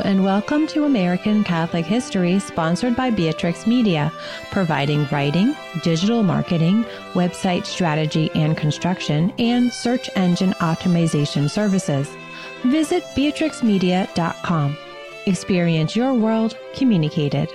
And welcome to American Catholic History, sponsored by Beatrix Media, providing writing, digital marketing, website strategy and construction, and search engine optimization services. Visit beatrixmedia.com. Experience your world communicated.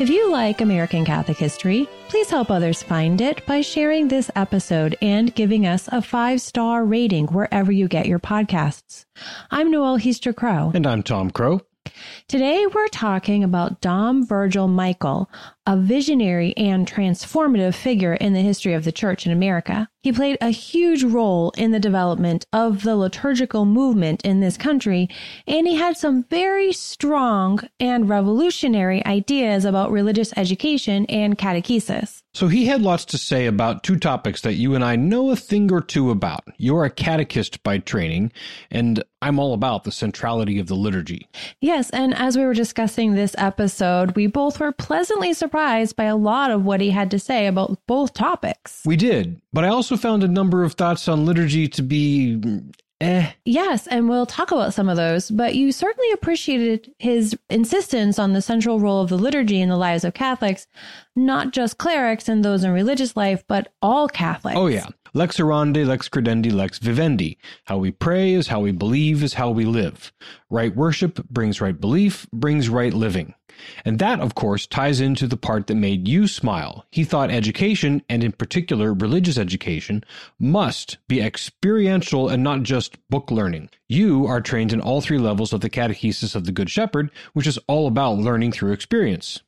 If you like American Catholic history, please help others find it by sharing this episode and giving us a five star rating wherever you get your podcasts. I'm Noëlle Heaster Crowe. And I'm Tom Crowe. Today we're talking about Dom Virgil Michel, a visionary and transformative figure in the history of the church in America. He played a huge role in the development of the liturgical movement in this country, and he had some very strong and revolutionary ideas about religious education and catechesis. So he had lots to say about two topics that you and I know a thing or two about. You're a catechist by training, and I'm all about the centrality of the liturgy. Yes, and as we were discussing this episode, we both were pleasantly surprised by a lot of what he had to say about both topics. We did, but I also found a number of thoughts on liturgy to be Eh. Yes, and we'll talk about some of those, but you certainly appreciated his insistence on the central role of the liturgy in the lives of Catholics, not just clerics and those in religious life, but all Catholics. Oh, yeah. Lex orandi, lex credendi, lex vivendi. How we pray is how we believe is how we live. Right worship brings right belief, brings right living. And that, of course, ties into the part that made you smile. He thought education, and in particular religious education, must be experiential and not just book learning. You are trained in all three levels of the Catechesis of the Good Shepherd, which is all about learning through experience.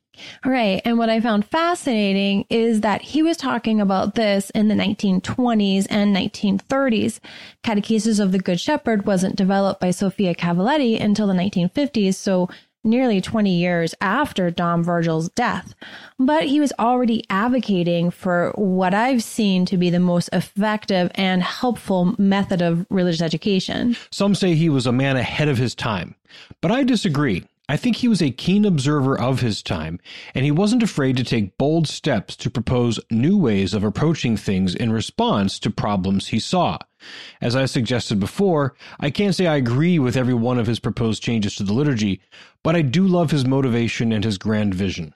All right. And what I found fascinating is that he was talking about this in the 1920s and 1930s. Catechesis of the Good Shepherd wasn't developed by Sophia Cavalletti until the 1950s. So nearly 20 years after Dom Virgil's death, but he was already advocating for what I've seen to be the most effective and helpful method of religious education. Some say he was a man ahead of his time, but I disagree. I think he was a keen observer of his time, and he wasn't afraid to take bold steps to propose new ways of approaching things in response to problems he saw. As I suggested before, I can't say I agree with every one of his proposed changes to the liturgy, but I do love his motivation and his grand vision.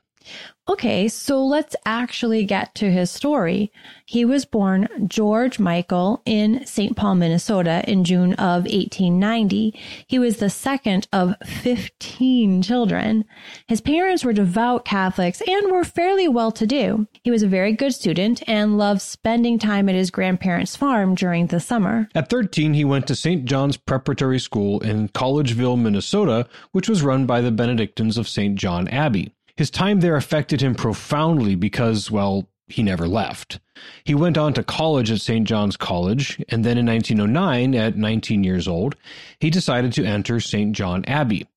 Okay, so let's actually get to his story. He was born George Michel in St. Paul, Minnesota in June of 1890. He was the second of 15 children. His parents were devout Catholics and were fairly well to do. He was a very good student and loved spending time at his grandparents' farm during the summer. At 13, he went to St. John's Preparatory School in Collegeville, Minnesota, which was run by the Benedictines of St. John Abbey. His time there affected him profoundly because, well, he never left. He went on to college at St. John's College, and then in 1909, at 19 years old, he decided to enter St. John Abbey.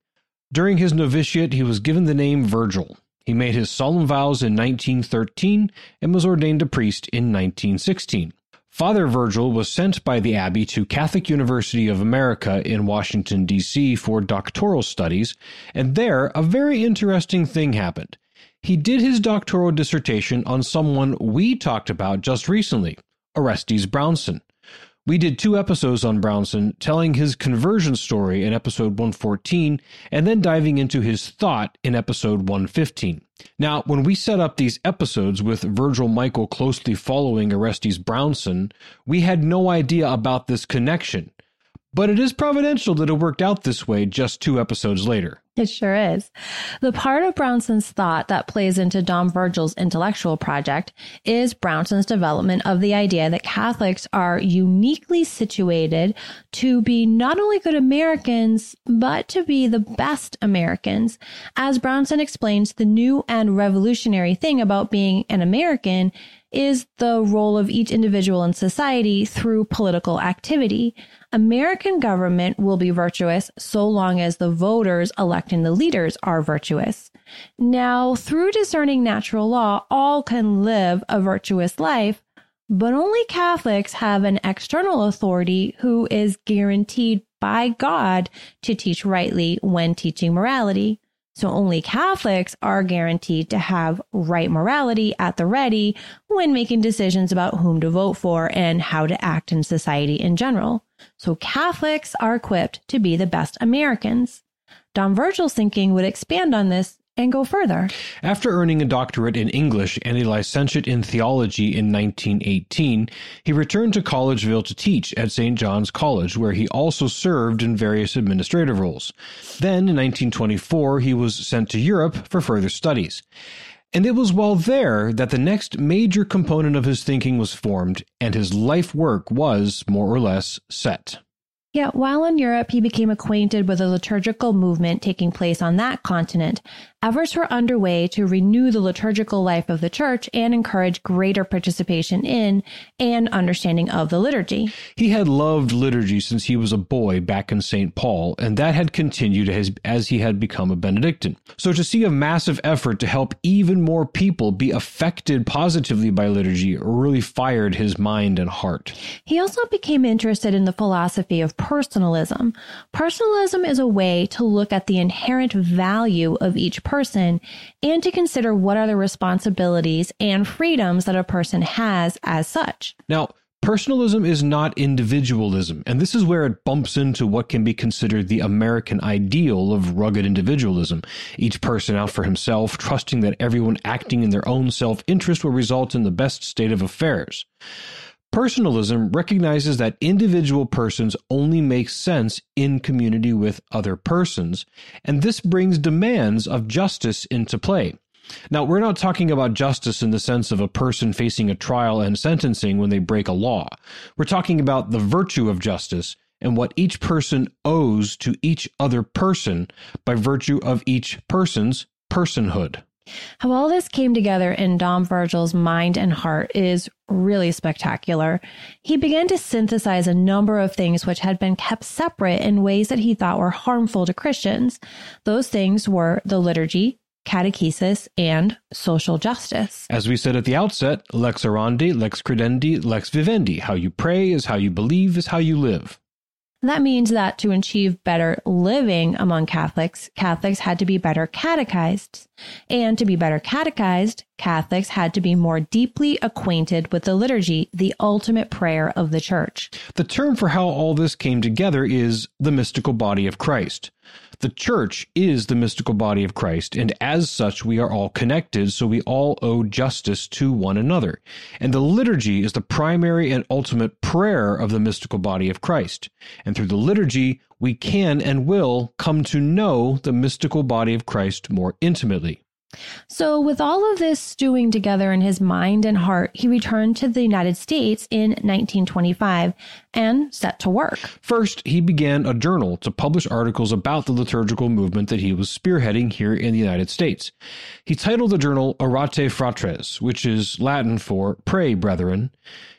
During his novitiate, he was given the name Virgil. He made his solemn vows in 1913 and was ordained a priest in 1916. Father Virgil was sent by the Abbey to Catholic University of America in Washington, D.C. for doctoral studies, and there a very interesting thing happened. He did his doctoral dissertation on someone we talked about just recently, Orestes Brownson. We did two episodes on Brownson, telling his conversion story in episode 114, and then diving into his thought in episode 115. Now, when we set up these episodes with Virgil Michel closely following Orestes Brownson, we had no idea about this connection. But it is providential that it worked out this way just two episodes later. It sure is. The part of Brownson's thought that plays into Dom Virgil's intellectual project is Brownson's development of the idea that Catholics are uniquely situated to be not only good Americans, but to be the best Americans. As Brownson explains, the new and revolutionary thing about being an American is the role of each individual in society through political activity. American government will be virtuous so long as the voters electing the leaders are virtuous. Now, through discerning natural law, all can live a virtuous life, but only Catholics have an external authority who is guaranteed by God to teach rightly when teaching morality. So only Catholics are guaranteed to have right morality at the ready when making decisions about whom to vote for and how to act in society in general. So Catholics are equipped to be the best Americans. Dom Virgil's thinking would expand on this and go further. After earning a doctorate in English and a licentiate in theology in 1918, he returned to Collegeville to teach at St. John's College, where he also served in various administrative roles. Then, in 1924, he was sent to Europe for further studies. And it was while there that the next major component of his thinking was formed, and his life work was, more or less, set. Yet while in Europe, he became acquainted with the liturgical movement taking place on that continent. Efforts were underway to renew the liturgical life of the church and encourage greater participation in and understanding of the liturgy. He had loved liturgy since he was a boy back in St. Paul, and that had continued as, as he had become a Benedictine. So to see a massive effort to help even more people be affected positively by liturgy really fired his mind and heart. He also became interested in the philosophy of personalism. Personalism is a way to look at the inherent value of each person and to consider what are the responsibilities and freedoms that a person has as such. Now, Personalism is not individualism, and this is where it bumps into what can be considered the American ideal of rugged individualism. Each person out for himself, trusting that everyone acting in their own self interest will result in the best state of affairs. Personalism recognizes that individual persons only make sense in community with other persons, and this brings demands of justice into play. Now, we're not talking about justice in the sense of a person facing a trial and sentencing when they break a law. We're talking about the virtue of justice and what each person owes to each other person by virtue of each person's personhood. How all this came together in Dom Virgil's mind and heart is really spectacular. He began to synthesize a number of things which had been kept separate in ways that he thought were harmful to Christians. Those things were the liturgy, catechesis, and social justice. As we said at the outset, lex orandi, lex credendi, lex vivendi. How you pray is how you believe, is how you live. That means that to achieve better living among Catholics, Catholics had to be better catechized. And to be better catechized, Catholics had to be more deeply acquainted with the liturgy, the ultimate prayer of the church. The term for how all this came together is the mystical body of Christ. The church is the mystical body of Christ, and as such, we are all connected, so we all owe justice to one another. And the liturgy is the primary and ultimate prayer of the mystical body of Christ. And through the liturgy, we can and will come to know the mystical body of Christ more intimately. So, with all of this stewing together in his mind and heart, he returned to the United States in 1925 and set to work. First, he began a journal to publish articles about the liturgical movement that he was spearheading here in the United States. He titled the journal Orate Fratres, which is Latin for Pray, Brethren.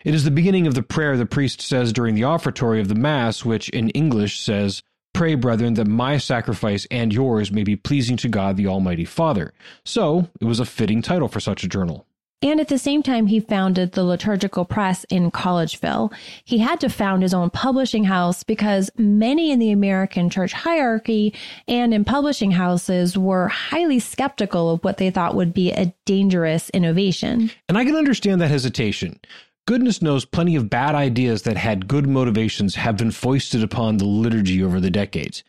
It is the beginning of the prayer the priest says during the offertory of the Mass, which in English says, Pray, brethren, that my sacrifice and yours may be pleasing to God the Almighty Father. So, it was a fitting title for such a journal. And at the same time, he founded the Liturgical Press in Collegeville. He had to found his own publishing house because many in the American church hierarchy and in publishing houses were highly skeptical of what they thought would be a dangerous innovation. And I can understand that hesitation. Goodness knows plenty of bad ideas that had good motivations have been foisted upon the liturgy over the decades.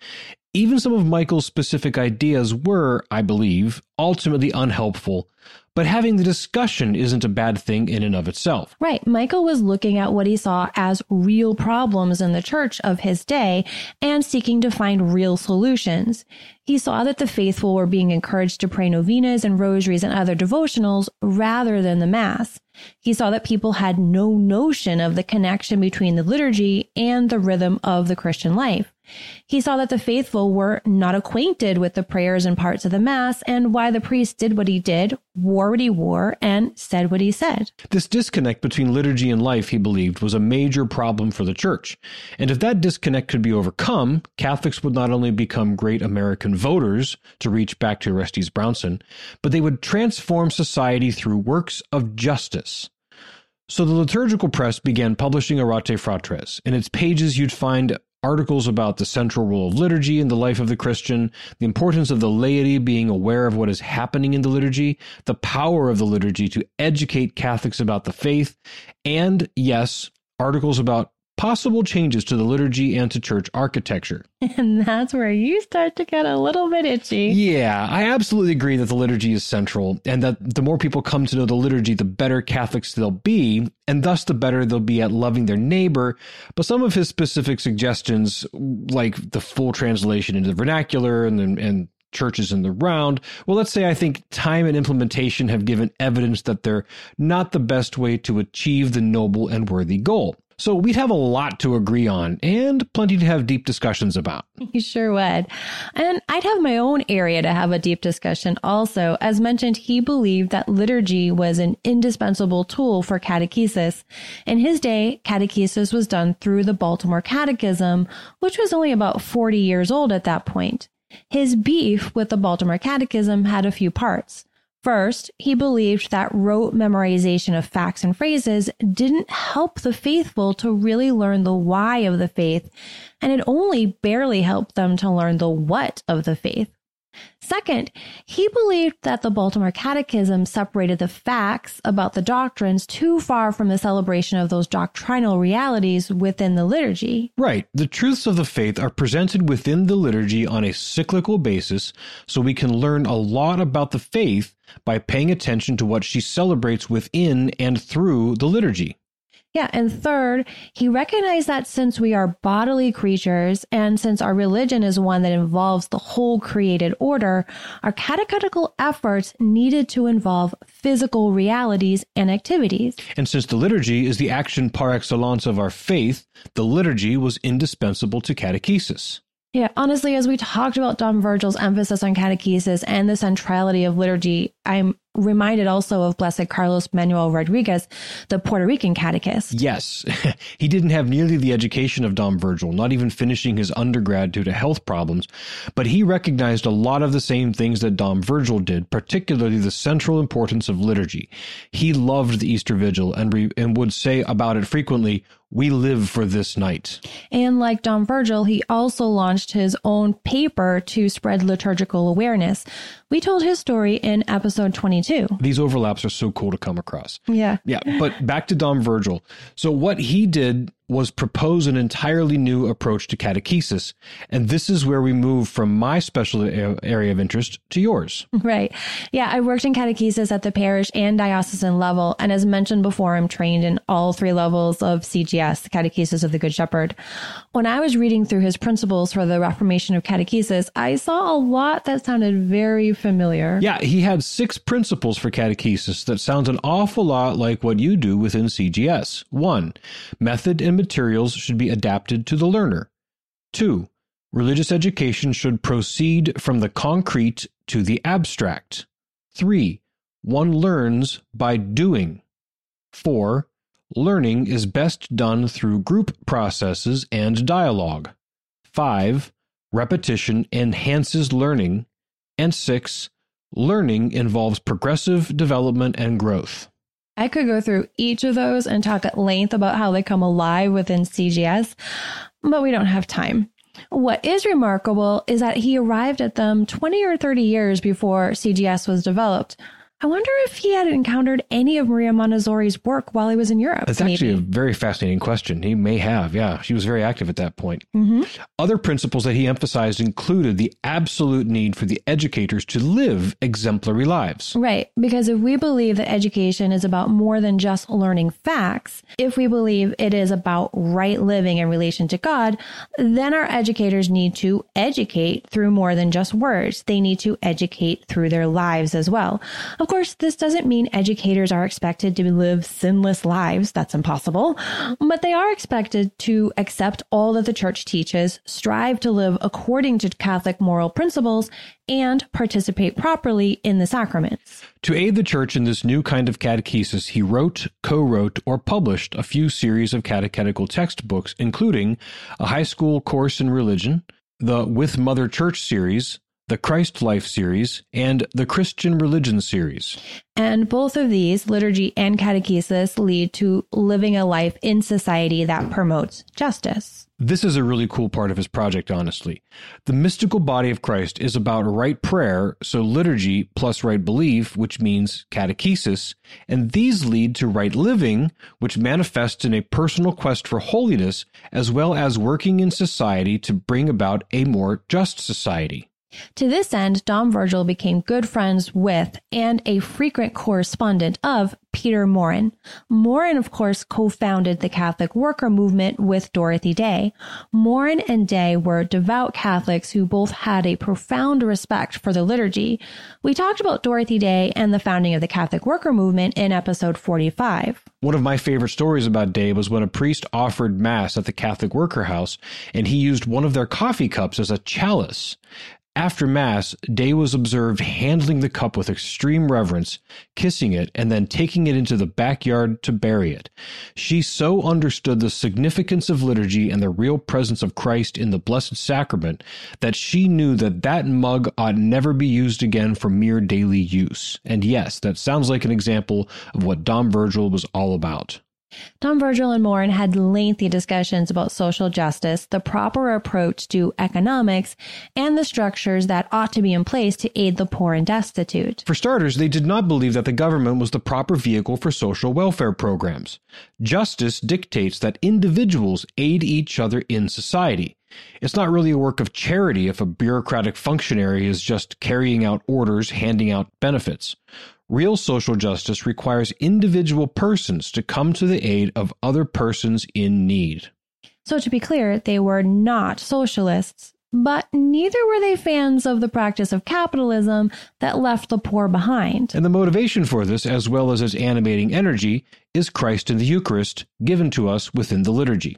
Even some of Michel's specific ideas were, I believe, ultimately unhelpful, but having the discussion isn't a bad thing in and of itself. Right. Michel was looking at what he saw as real problems in the church of his day and seeking to find real solutions. He saw that the faithful were being encouraged to pray novenas and rosaries and other devotionals rather than the Mass. He saw that people had no notion of the connection between the liturgy and the rhythm of the Christian life. He saw that the faithful were not acquainted with the prayers and parts of the Mass and why the priest did what he did, wore what he wore, and said what he said. This disconnect between liturgy and life, he believed, was a major problem for the church. And if that disconnect could be overcome, Catholics would not only become great American voters, to reach back to Orestes Brownson, but they would transform society through works of justice. So the liturgical press began publishing Orate Fratres. In its pages, you'd find articles about the central role of liturgy in the life of the Christian, the importance of the laity being aware of what is happening in the liturgy, the power of the liturgy to educate Catholics about the faith, and yes, articles about possible changes to the liturgy and to church architecture. And that's where you start to get a little bit itchy. Yeah, I absolutely agree that the liturgy is central and that the more people come to know the liturgy, the better Catholics they'll be, and thus the better they'll be at loving their neighbor. But some of his specific suggestions, like the full translation into the vernacular and, and churches in the round. Well, let's say I think time and implementation have given evidence that they're not the best way to achieve the noble and worthy goal. So we'd have a lot to agree on and plenty to have deep discussions about. You sure would. And I'd have my own area to have a deep discussion also. As mentioned, he believed that liturgy was an indispensable tool for catechesis. In his day, catechesis was done through the Baltimore Catechism, which was only about 40 years old at that point. His beef with the Baltimore Catechism had a few parts. First, he believed that rote memorization of facts and phrases didn't help the faithful to really learn the why of the faith, and it only barely helped them to learn the what of the faith. Second, he believed that the Baltimore Catechism separated the facts about the doctrines too far from the celebration of those doctrinal realities within the liturgy. Right. The truths of the faith are presented within the liturgy on a cyclical basis, so we can learn a lot about the faith by paying attention to what she celebrates within and through the liturgy. Yeah. And third, he recognized that since we are bodily creatures and since our religion is one that involves the whole created order, our catechetical efforts needed to involve physical realities and activities. And since the liturgy is the action par excellence of our faith, the liturgy was indispensable to catechesis. Yeah, honestly, as we talked about Dom Virgil's emphasis on catechesis and the centrality of liturgy, I'm reminded also of Blessed Carlos Manuel Rodriguez, the Puerto Rican catechist. Yes, he didn't have nearly the education of Dom Virgil, not even finishing his undergrad due to health problems, but he recognized a lot of the same things that Dom Virgil did, particularly the central importance of liturgy. He loved the Easter Vigil and, re- and would say about it frequently, we live for this night. And like Dom Virgil, he also launched his own paper to spread liturgical awareness. We told his story in episode 22. These overlaps are so cool to come across. Yeah. Yeah, but back to Dom Virgil. So what he did was propose an entirely new approach to catechesis. And this is where we move from my special area of interest to yours. Right. Yeah, I worked in catechesis at the parish and diocesan level. And as mentioned before, I'm trained in all three levels of CGS, the Catechesis of the Good Shepherd. When I was reading through his principles for the Reformation of catechesis, I saw a lot that sounded very familiar. Yeah, he had six principles for catechesis that sounds an awful lot like what you do within CGS. One, method and materials should be adapted to the learner. 2. Religious education should proceed from the concrete to the abstract. 3. One learns by doing. 4. Learning is best done through group processes and dialogue. 5. Repetition enhances learning. And 6. Learning involves progressive development and growth. I could go through each of those and talk at length about how they come alive within CGS, but we don't have time. What is remarkable is that he arrived at them 20 or 30 years before CGS was developed. I wonder if he had encountered any of Maria Montessori's work while he was in Europe. That's maybe. actually a very fascinating question. He may have, yeah. She was very active at that point. Mm-hmm. Other principles that he emphasized included the absolute need for the educators to live exemplary lives. Right. Because if we believe that education is about more than just learning facts, if we believe it is about right living in relation to God, then our educators need to educate through more than just words. They need to educate through their lives as well. Of course, this doesn't mean educators are expected to live sinless lives. That's impossible. But they are expected to accept all that the church teaches, strive to live according to Catholic moral principles, and participate properly in the sacraments. To aid the church in this new kind of catechesis, he wrote, co wrote, or published a few series of catechetical textbooks, including a high school course in religion, the With Mother Church series, the Christ Life series, and the Christian Religion series. And both of these, liturgy and catechesis, lead to living a life in society that promotes justice. This is a really cool part of his project, honestly. The mystical body of Christ is about right prayer, so liturgy plus right belief, which means catechesis, and these lead to right living, which manifests in a personal quest for holiness, as well as working in society to bring about a more just society. To this end, Dom Virgil became good friends with and a frequent correspondent of Peter Maurin. Maurin, of course, co-founded the Catholic worker movement with Dorothy Day. Maurin and Day were devout Catholics who both had a profound respect for the liturgy. We talked about Dorothy Day and the founding of the Catholic worker movement in episode 45. One of my favorite stories about Day was when a priest offered Mass at the Catholic Worker House and he used one of their coffee cups as a chalice. After Mass, Day was observed handling the cup with extreme reverence, kissing it, and then taking it into the backyard to bury it. She so understood the significance of liturgy and the real presence of Christ in the Blessed Sacrament that she knew that that mug ought never be used again for mere daily use. And yes, that sounds like an example of what Dom Virgil was all about. Dom Virgil and Maurin had lengthy discussions about social justice, the proper approach to economics, and the structures that ought to be in place to aid the poor and destitute. For starters, they did not believe that the government was the proper vehicle for social welfare programs. Justice dictates that individuals aid each other in society. It's not really a work of charity if a bureaucratic functionary is just carrying out orders, handing out benefits. Real social justice requires individual persons to come to the aid of other persons in need. So, to be clear, they were not socialists, but neither were they fans of the practice of capitalism that left the poor behind. And the motivation for this, as well as its animating energy, is Christ in the Eucharist, given to us within the liturgy.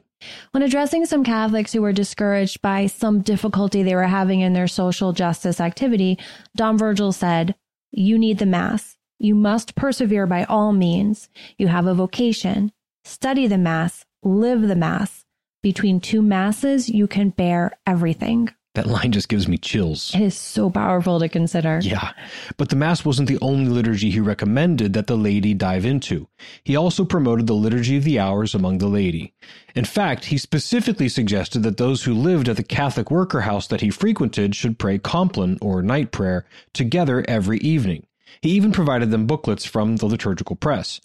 When addressing some Catholics who were discouraged by some difficulty they were having in their social justice activity, Dom Virgil said, You need the Mass. You must persevere by all means. You have a vocation. Study the Mass, live the Mass. Between two Masses, you can bear everything. That line just gives me chills. It is so powerful to consider. Yeah, but the Mass wasn't the only liturgy he recommended that the laity dive into. He also promoted the Liturgy of the Hours among the laity. In fact, he specifically suggested that those who lived at the Catholic worker house that he frequented should pray Compline, or night prayer, together every evening. He even provided them booklets from the liturgical press.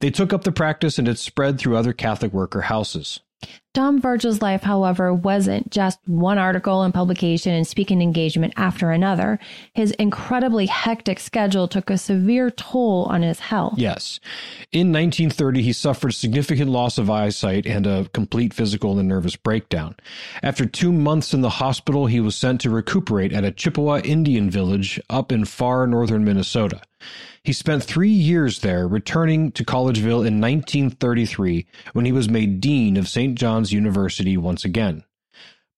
They took up the practice and it spread through other Catholic worker houses. Dom Virgil's life, however, wasn't just one article and publication and speaking engagement after another. His incredibly hectic schedule took a severe toll on his health. Yes. In 1930, he suffered significant loss of eyesight and a complete physical and nervous breakdown. After two months in the hospital, he was sent to recuperate at a Chippewa Indian village up in far northern Minnesota. He spent three years there, returning to Collegeville in 1933 when he was made Dean of St. John's University once again.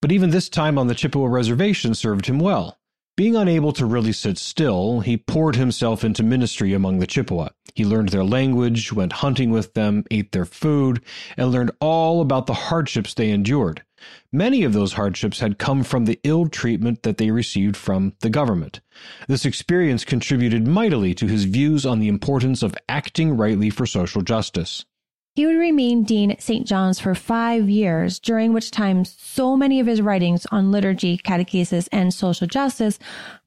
But even this time on the Chippewa Reservation served him well. Being unable to really sit still, he poured himself into ministry among the Chippewa. He learned their language, went hunting with them, ate their food, and learned all about the hardships they endured. Many of those hardships had come from the ill treatment that they received from the government. This experience contributed mightily to his views on the importance of acting rightly for social justice. He would remain dean at St. John's for five years, during which time so many of his writings on liturgy, catechesis, and social justice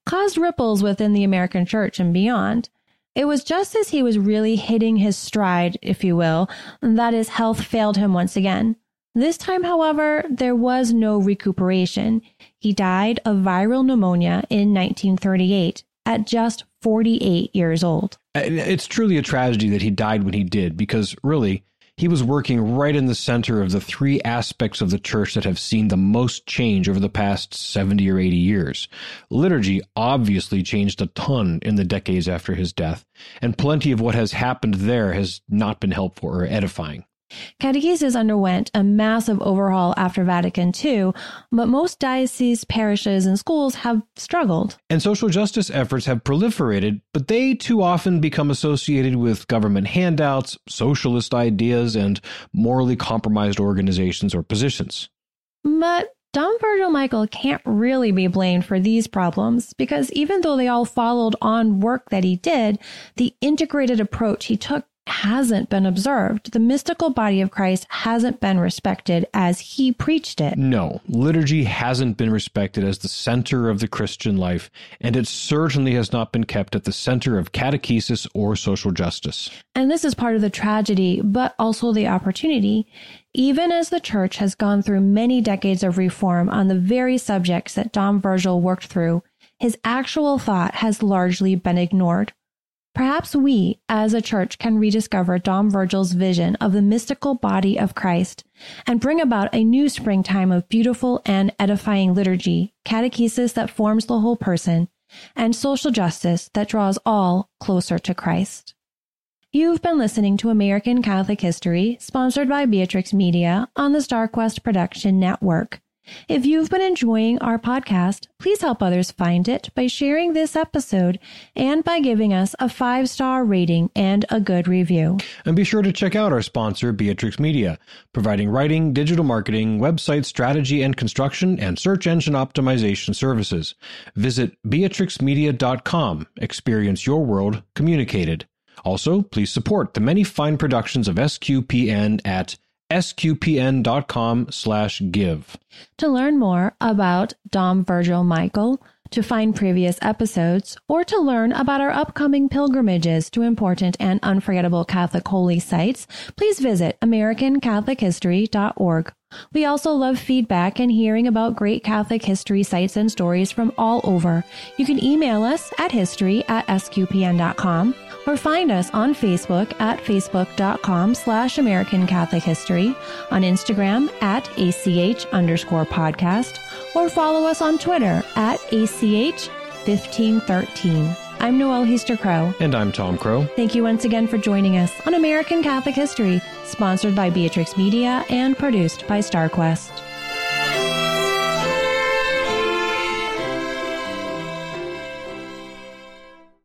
caused ripples within the American church and beyond. It was just as he was really hitting his stride, if you will, that his health failed him once again. This time, however, there was no recuperation. He died of viral pneumonia in 1938 at just 48 years old. It's truly a tragedy that he died when he did, because really, he was working right in the center of the three aspects of the church that have seen the most change over the past 70 or 80 years. Liturgy obviously changed a ton in the decades after his death, and plenty of what has happened there has not been helpful or edifying. Catechesis underwent a massive overhaul after Vatican II, but most dioceses, parishes, and schools have struggled. And social justice efforts have proliferated, but they too often become associated with government handouts, socialist ideas, and morally compromised organizations or positions. But Dom Virgil Michel can't really be blamed for these problems because even though they all followed on work that he did, the integrated approach he took hasn't been observed. The mystical body of Christ hasn't been respected as he preached it. No, liturgy hasn't been respected as the center of the Christian life, and it certainly has not been kept at the center of catechesis or social justice. And this is part of the tragedy, but also the opportunity. Even as the church has gone through many decades of reform on the very subjects that Dom Virgil worked through, his actual thought has largely been ignored. Perhaps we, as a church, can rediscover Dom Virgil's vision of the mystical body of Christ and bring about a new springtime of beautiful and edifying liturgy, catechesis that forms the whole person, and social justice that draws all closer to Christ. You've been listening to American Catholic History, sponsored by Beatrix Media on the StarQuest Production Network. If you've been enjoying our podcast, please help others find it by sharing this episode and by giving us a five star rating and a good review. And be sure to check out our sponsor, Beatrix Media, providing writing, digital marketing, website strategy and construction, and search engine optimization services. Visit beatrixmedia.com. Experience your world communicated. Also, please support the many fine productions of SQPN at sqpn.com slash give. To learn more about Dom Virgil Michel, to find previous episodes, or to learn about our upcoming pilgrimages to important and unforgettable Catholic holy sites, please visit AmericanCatholicHistory.org. We also love feedback and hearing about great Catholic history sites and stories from all over. You can email us at history at sqpn.com or find us on Facebook at facebook.com slash American Catholic History, on Instagram at ACH underscore podcast, or follow us on Twitter at ACH1513. I'm Noelle Heaster Crowe. And I'm Tom Crowe. Thank you once again for joining us on American Catholic History, sponsored by Beatrix Media and produced by StarQuest.